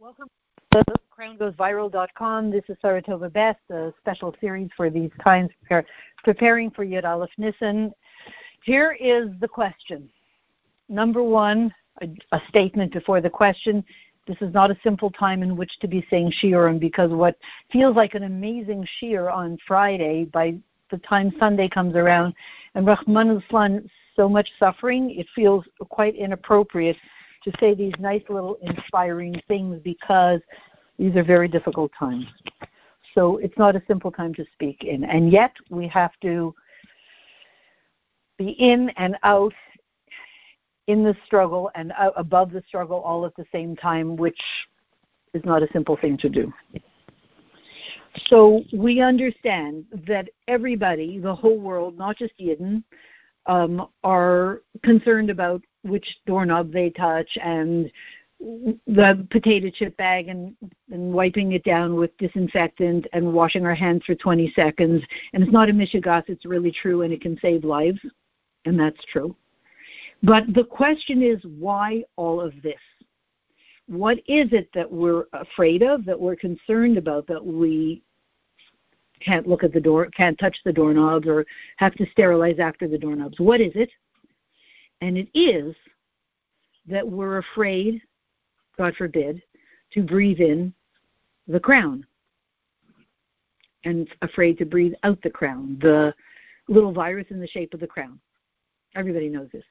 Welcome to crowngoesviral.com. This is Saratova Best, a special series for these times, preparing for Yud Aleph Nissen. Here is the question. Number one, a, a, statement before the question. This is not a simple time in which to be saying shiurim because what feels like an amazing shiur on Friday, by the time Sunday comes around, and Rachmana litzlan, so much suffering, it feels quite inappropriate to say these nice little inspiring things because these are very difficult times. So it's not a simple time to speak in. And yet we have to be in and out in the struggle and above the struggle all at the same time, which is not a simple thing to do. So we understand that everybody, the whole world, not just Yidden, um, are concerned about which doorknob they touch and the potato chip bag and, and wiping it down with disinfectant and washing our hands for 20 seconds. And it's not a mishigas, it's really true and it can save lives. And that's true. But the question is why all of this? What is it that we're afraid of, that we're concerned about, that we can't look at the door, can't touch the doorknobs, or have to sterilize after the doorknobs? What is it? And it is that we're afraid, God forbid, to breathe in the crown and afraid to breathe out the crown, the little virus in the shape of the crown. Everybody knows this.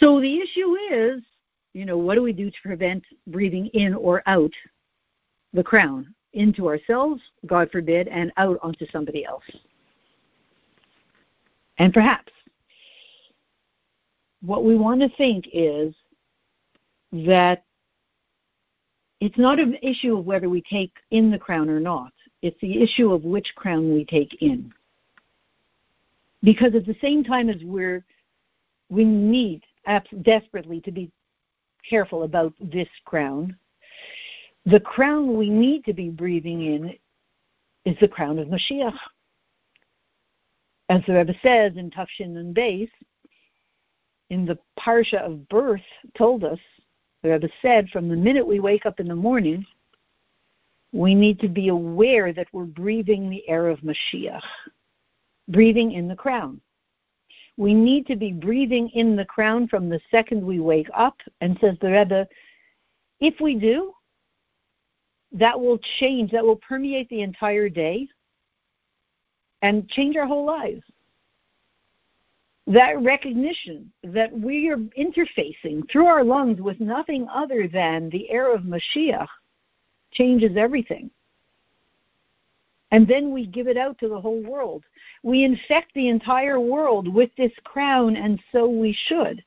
So the issue is, you know, what do we do to prevent breathing in or out the crown into ourselves, God forbid, and out onto somebody else? And perhaps what we want to think is that it's not an issue of whether we take in the crown or not. It's the issue of which crown we take in. Because at the same time as we're, we need desperately to be careful about this crown, the crown we need to be breathing in is the crown of Mashiach. As the Rebbe says in Tof Shin Nun Beis, in the Parsha of birth told us, the Rebbe said, from the minute we wake up in the morning, we need to be aware that we're breathing the air of Mashiach, breathing in the crown. We need to be breathing in the crown from the second we wake up, and says the Rebbe, if we do, that will change, that will permeate the entire day and change our whole lives that recognition that we are interfacing through our lungs with nothing other than the air of Mashiach changes everything. And then we give it out to the whole world. We infect the entire world with this crown, and so we should.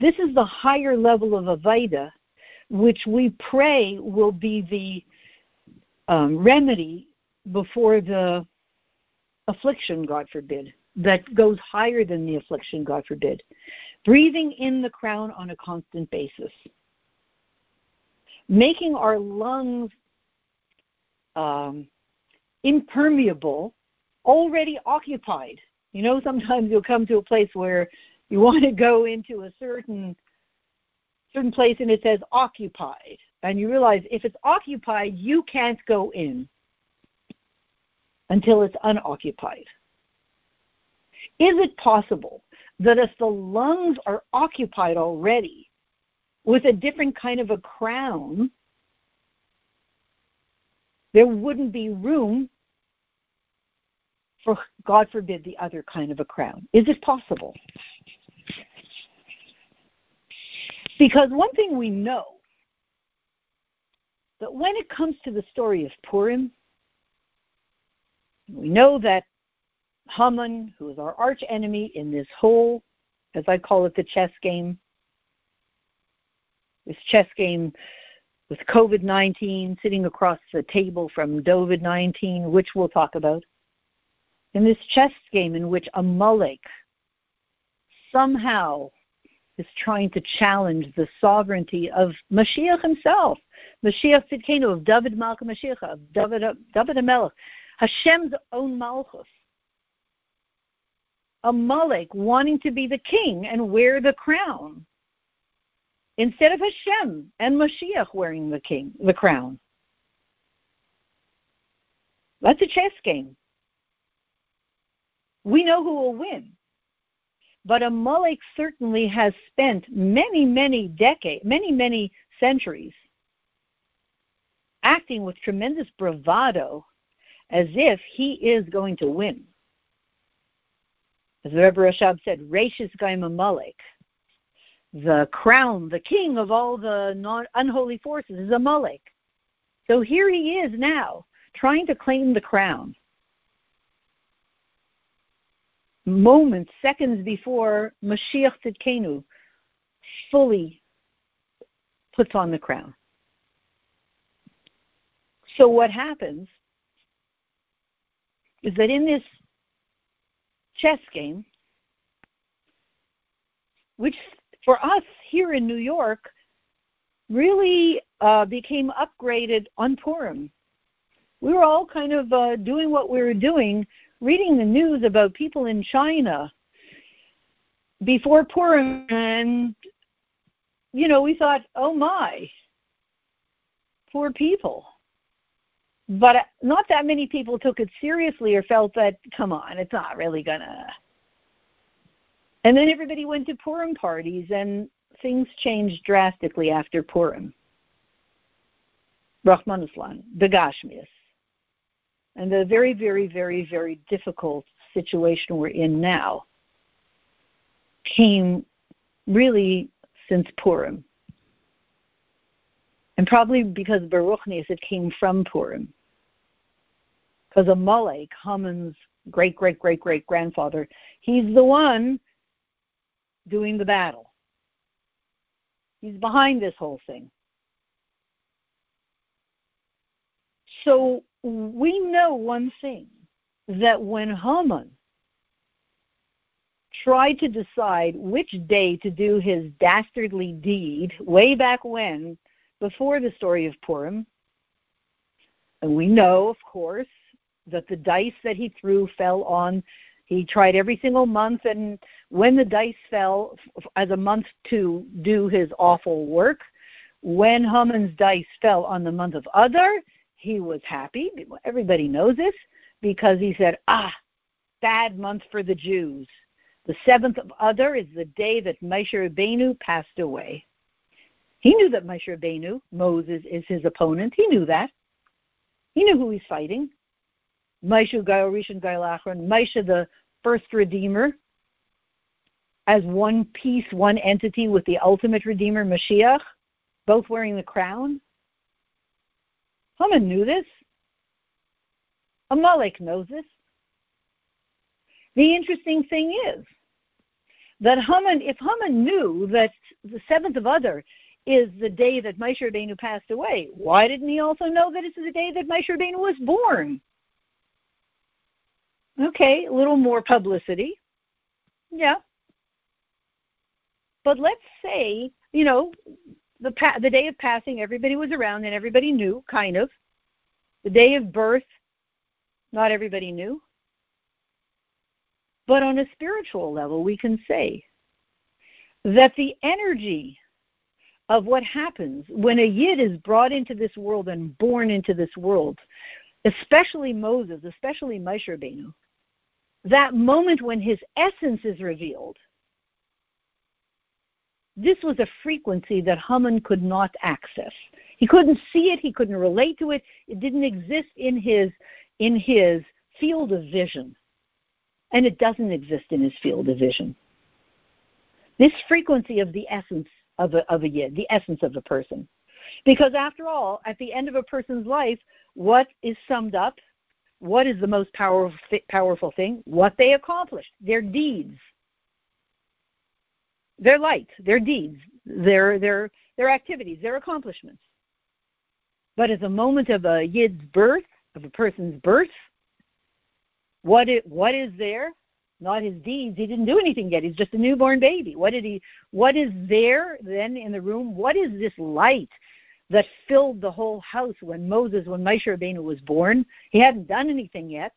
This is the higher level of Avaida, which we pray will be the um, remedy before the affliction, God forbid that goes higher than the affliction, God forbid. Breathing in the crown on a constant basis. Making our lungs um, impermeable, already occupied. You know, sometimes you'll come to a place where you want to go into a certain certain place and it says occupied. And you realize if it's occupied, you can't go in until it's unoccupied. Is it possible that if the lungs are occupied already with a different kind of a crown, there wouldn't be room for, God forbid, the other kind of a crown? Is it possible? Because one thing we know that when it comes to the story of Purim, we know that Haman, who is our arch enemy in this whole, as I call it, the chess game, this chess game with COVID 19 sitting across the table from COVID 19, which we'll talk about. In this chess game in which a Amalek somehow is trying to challenge the sovereignty of Mashiach himself, Mashiach Tzidkenu, of David Malka Mashiach, of David, David HaMelech, Hashem's own Malchus. Amalek wanting to be the king and wear the crown. instead of Hashem and Mashiach wearing the king, the crown. That's a chess game. We know who will win. But Amalek certainly has spent many, many decades, many, many centuries acting with tremendous bravado as if he is going to win. As Rebbe Rashab said, Reishis Goyim Amalek, the crown, the king of all the non- unholy forces, is a Amalek. So here he is now, trying to claim the crown. Moments, seconds before Mashiach Tzidkenu fully puts on the crown. So what happens is that in this chess game, which for us here in New York really uh, became upgraded on Purim. We were all kind of uh, doing what we were doing, reading the news about people in China before Purim, and you know, we thought, oh my, poor people but not that many people took it seriously or felt that come on it's not really gonna and then everybody went to purim parties and things changed drastically after purim Rachmana litzlan, the Gashmias. And the very, very, very, very difficult situation we're in now came really since Purim and probably because Baruchnius it came from Purim. Because Amalek, Haman's great great great great grandfather, he's the one doing the battle. He's behind this whole thing. So we know one thing that when Haman tried to decide which day to do his dastardly deed way back when before the story of Purim. And we know, of course, that the dice that he threw fell on. He tried every single month, and when the dice fell as a month to do his awful work, when Haman's dice fell on the month of Adar, he was happy. Everybody knows this because he said, Ah, bad month for the Jews. The seventh of Adar is the day that Moshe Rabbeinu passed away. He knew that Moshe Rabbeinu, Moses, is his opponent. He knew that. He knew who he's fighting. Moshe Goel Rishon Goel Achron, Moshe the first Redeemer, as one piece, one entity with the ultimate Redeemer, Mashiach, both wearing the crown. Haman knew this. Amalek knows this. The interesting thing is that Haman, if Haman knew that the seventh of Adar is the day that Moshe Rabbeinu passed away. Why didn't he also know that it's the day that Moshe Rabbeinu was born? Okay, a little more publicity. Yeah. But let's say, you know, the pa- the day of passing, everybody was around and everybody knew, kind of. The day of birth, not everybody knew. But on a spiritual level, we can say that the energy of what happens when a yid is brought into this world and born into this world, especially Moses, especially Moshe Rabbeinu, that moment when his essence is revealed, this was a frequency that Haman could not access. He couldn't see it, he couldn't relate to it, it didn't exist in his in his field of vision. And it doesn't exist in his field of vision. This frequency of the essence of a, of a yid, the essence of a person. Because after all, at the end of a person's life, what is summed up? What is the most powerful, powerful thing? What they accomplished, their deeds, their light, their deeds, their their their activities, their accomplishments. But at the moment of a yid's birth, of a person's birth, what it, what is there? Not his deeds. He didn't do anything yet. He's just a newborn baby. What did he what is there then in the room? What is this light that filled the whole house when Moses, when Moshe Rabbeinu was born? He hadn't done anything yet.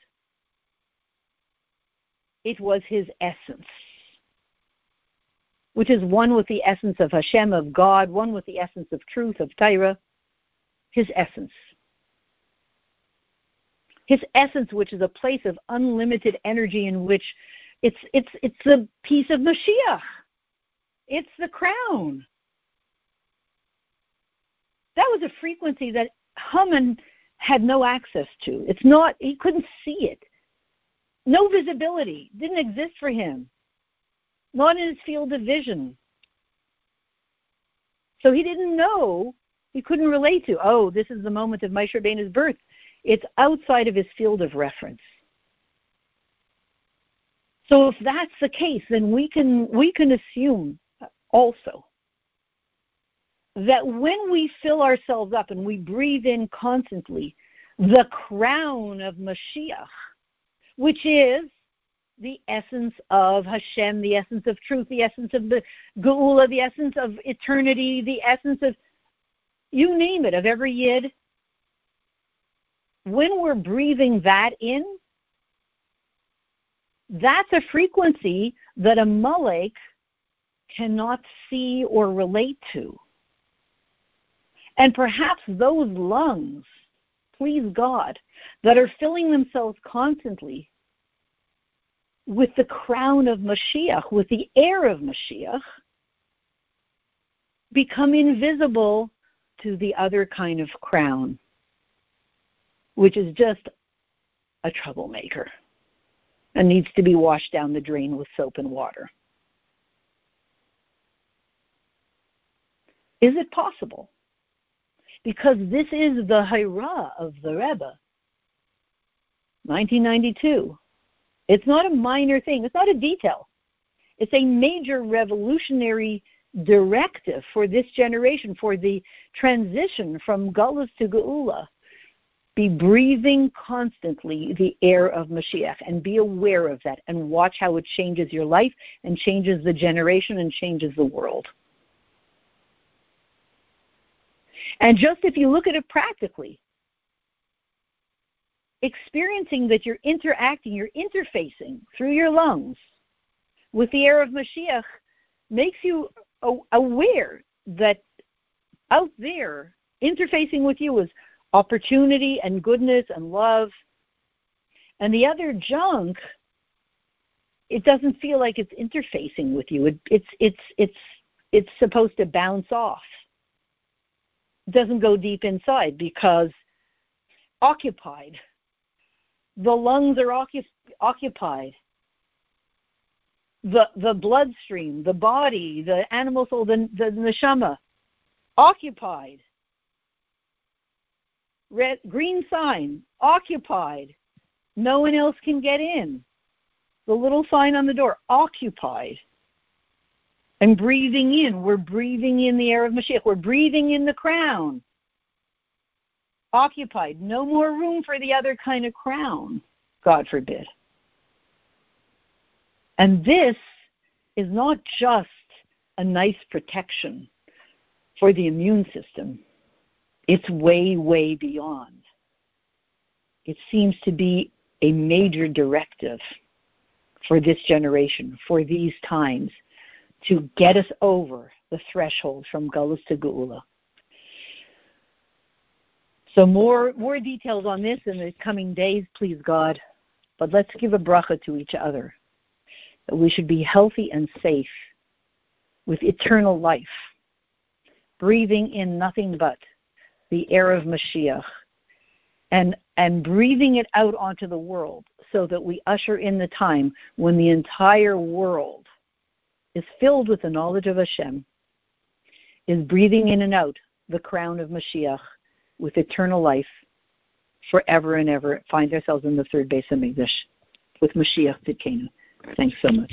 It was his essence. which is one with the essence of Hashem, of God, one with the essence of truth, of Torah, his essence. His essence, which is a place of unlimited energy in which it's it's it's the piece of Mashiach. It's the crown. That was a frequency that Haman had no access to. It's not he couldn't see it. No visibility. Didn't exist for him not in his field of vision. So he didn't know, he couldn't relate to, oh, this is the moment of Moshe Rabbeinu's birth. It's outside of his field of reference. So if that's the case, then we can we can assume also that when we fill ourselves up and we breathe in constantly the crown of Mashiach, which is the essence of Hashem, the essence of truth, the essence of the Geula, the essence of eternity, the essence of you name it, of every yid. When we're breathing that in, that's a frequency that Amalek cannot see or relate to. And perhaps those lungs, please God, that are filling themselves constantly with the crown of Mashiach, with the air of Mashiach, become invisible to the other kind of crown, which is just a troublemaker and needs to be washed down the drain with soap and water. Is it possible? Because this is the Hira of the Rebbe. 1992. It's not a minor thing, it's not a detail. It's a major revolutionary directive for this generation, for the transition from Gullus to Geula. Be breathing constantly the air of Mashiach and be aware of that and watch how it changes your life and changes the generation and changes the world. And just if you look at it practically, experiencing that you're interacting, you're interfacing through your lungs with the air of Mashiach makes you aware that out there, interfacing with you is opportunity and goodness and love. And the other junk, it doesn't feel like it's interfacing with you. It, it's it's it's it's supposed to bounce off. It doesn't go deep inside because occupied the lungs are occupied. The, the bloodstream, the body, the animal soul, the, the neshama, occupied. Red, green sign, occupied. No one else can get in. The little sign on the door, occupied. And breathing in, we're breathing in the air of Mashiach. We're breathing in the crown occupied, no more room for the other kind of crown, God forbid. And this is not just a nice protection for the immune system, it's way, way beyond. It seems to be a major directive for this generation, for these times, to get us over the threshold from Gullus to Geula. So more more details on this in the coming days, please God. But let's give a bracha to each other. That we should be healthy and safe with eternal life, breathing in nothing but the air of Mashiach and and breathing it out onto the world so that we usher in the time when the entire world is filled with the knowledge of Hashem, is breathing in and out the crown of Mashiach with eternal life forever and ever find ourselves in the third Beis HaMikdash with Mashiach Tzidkenu. Thanks so much.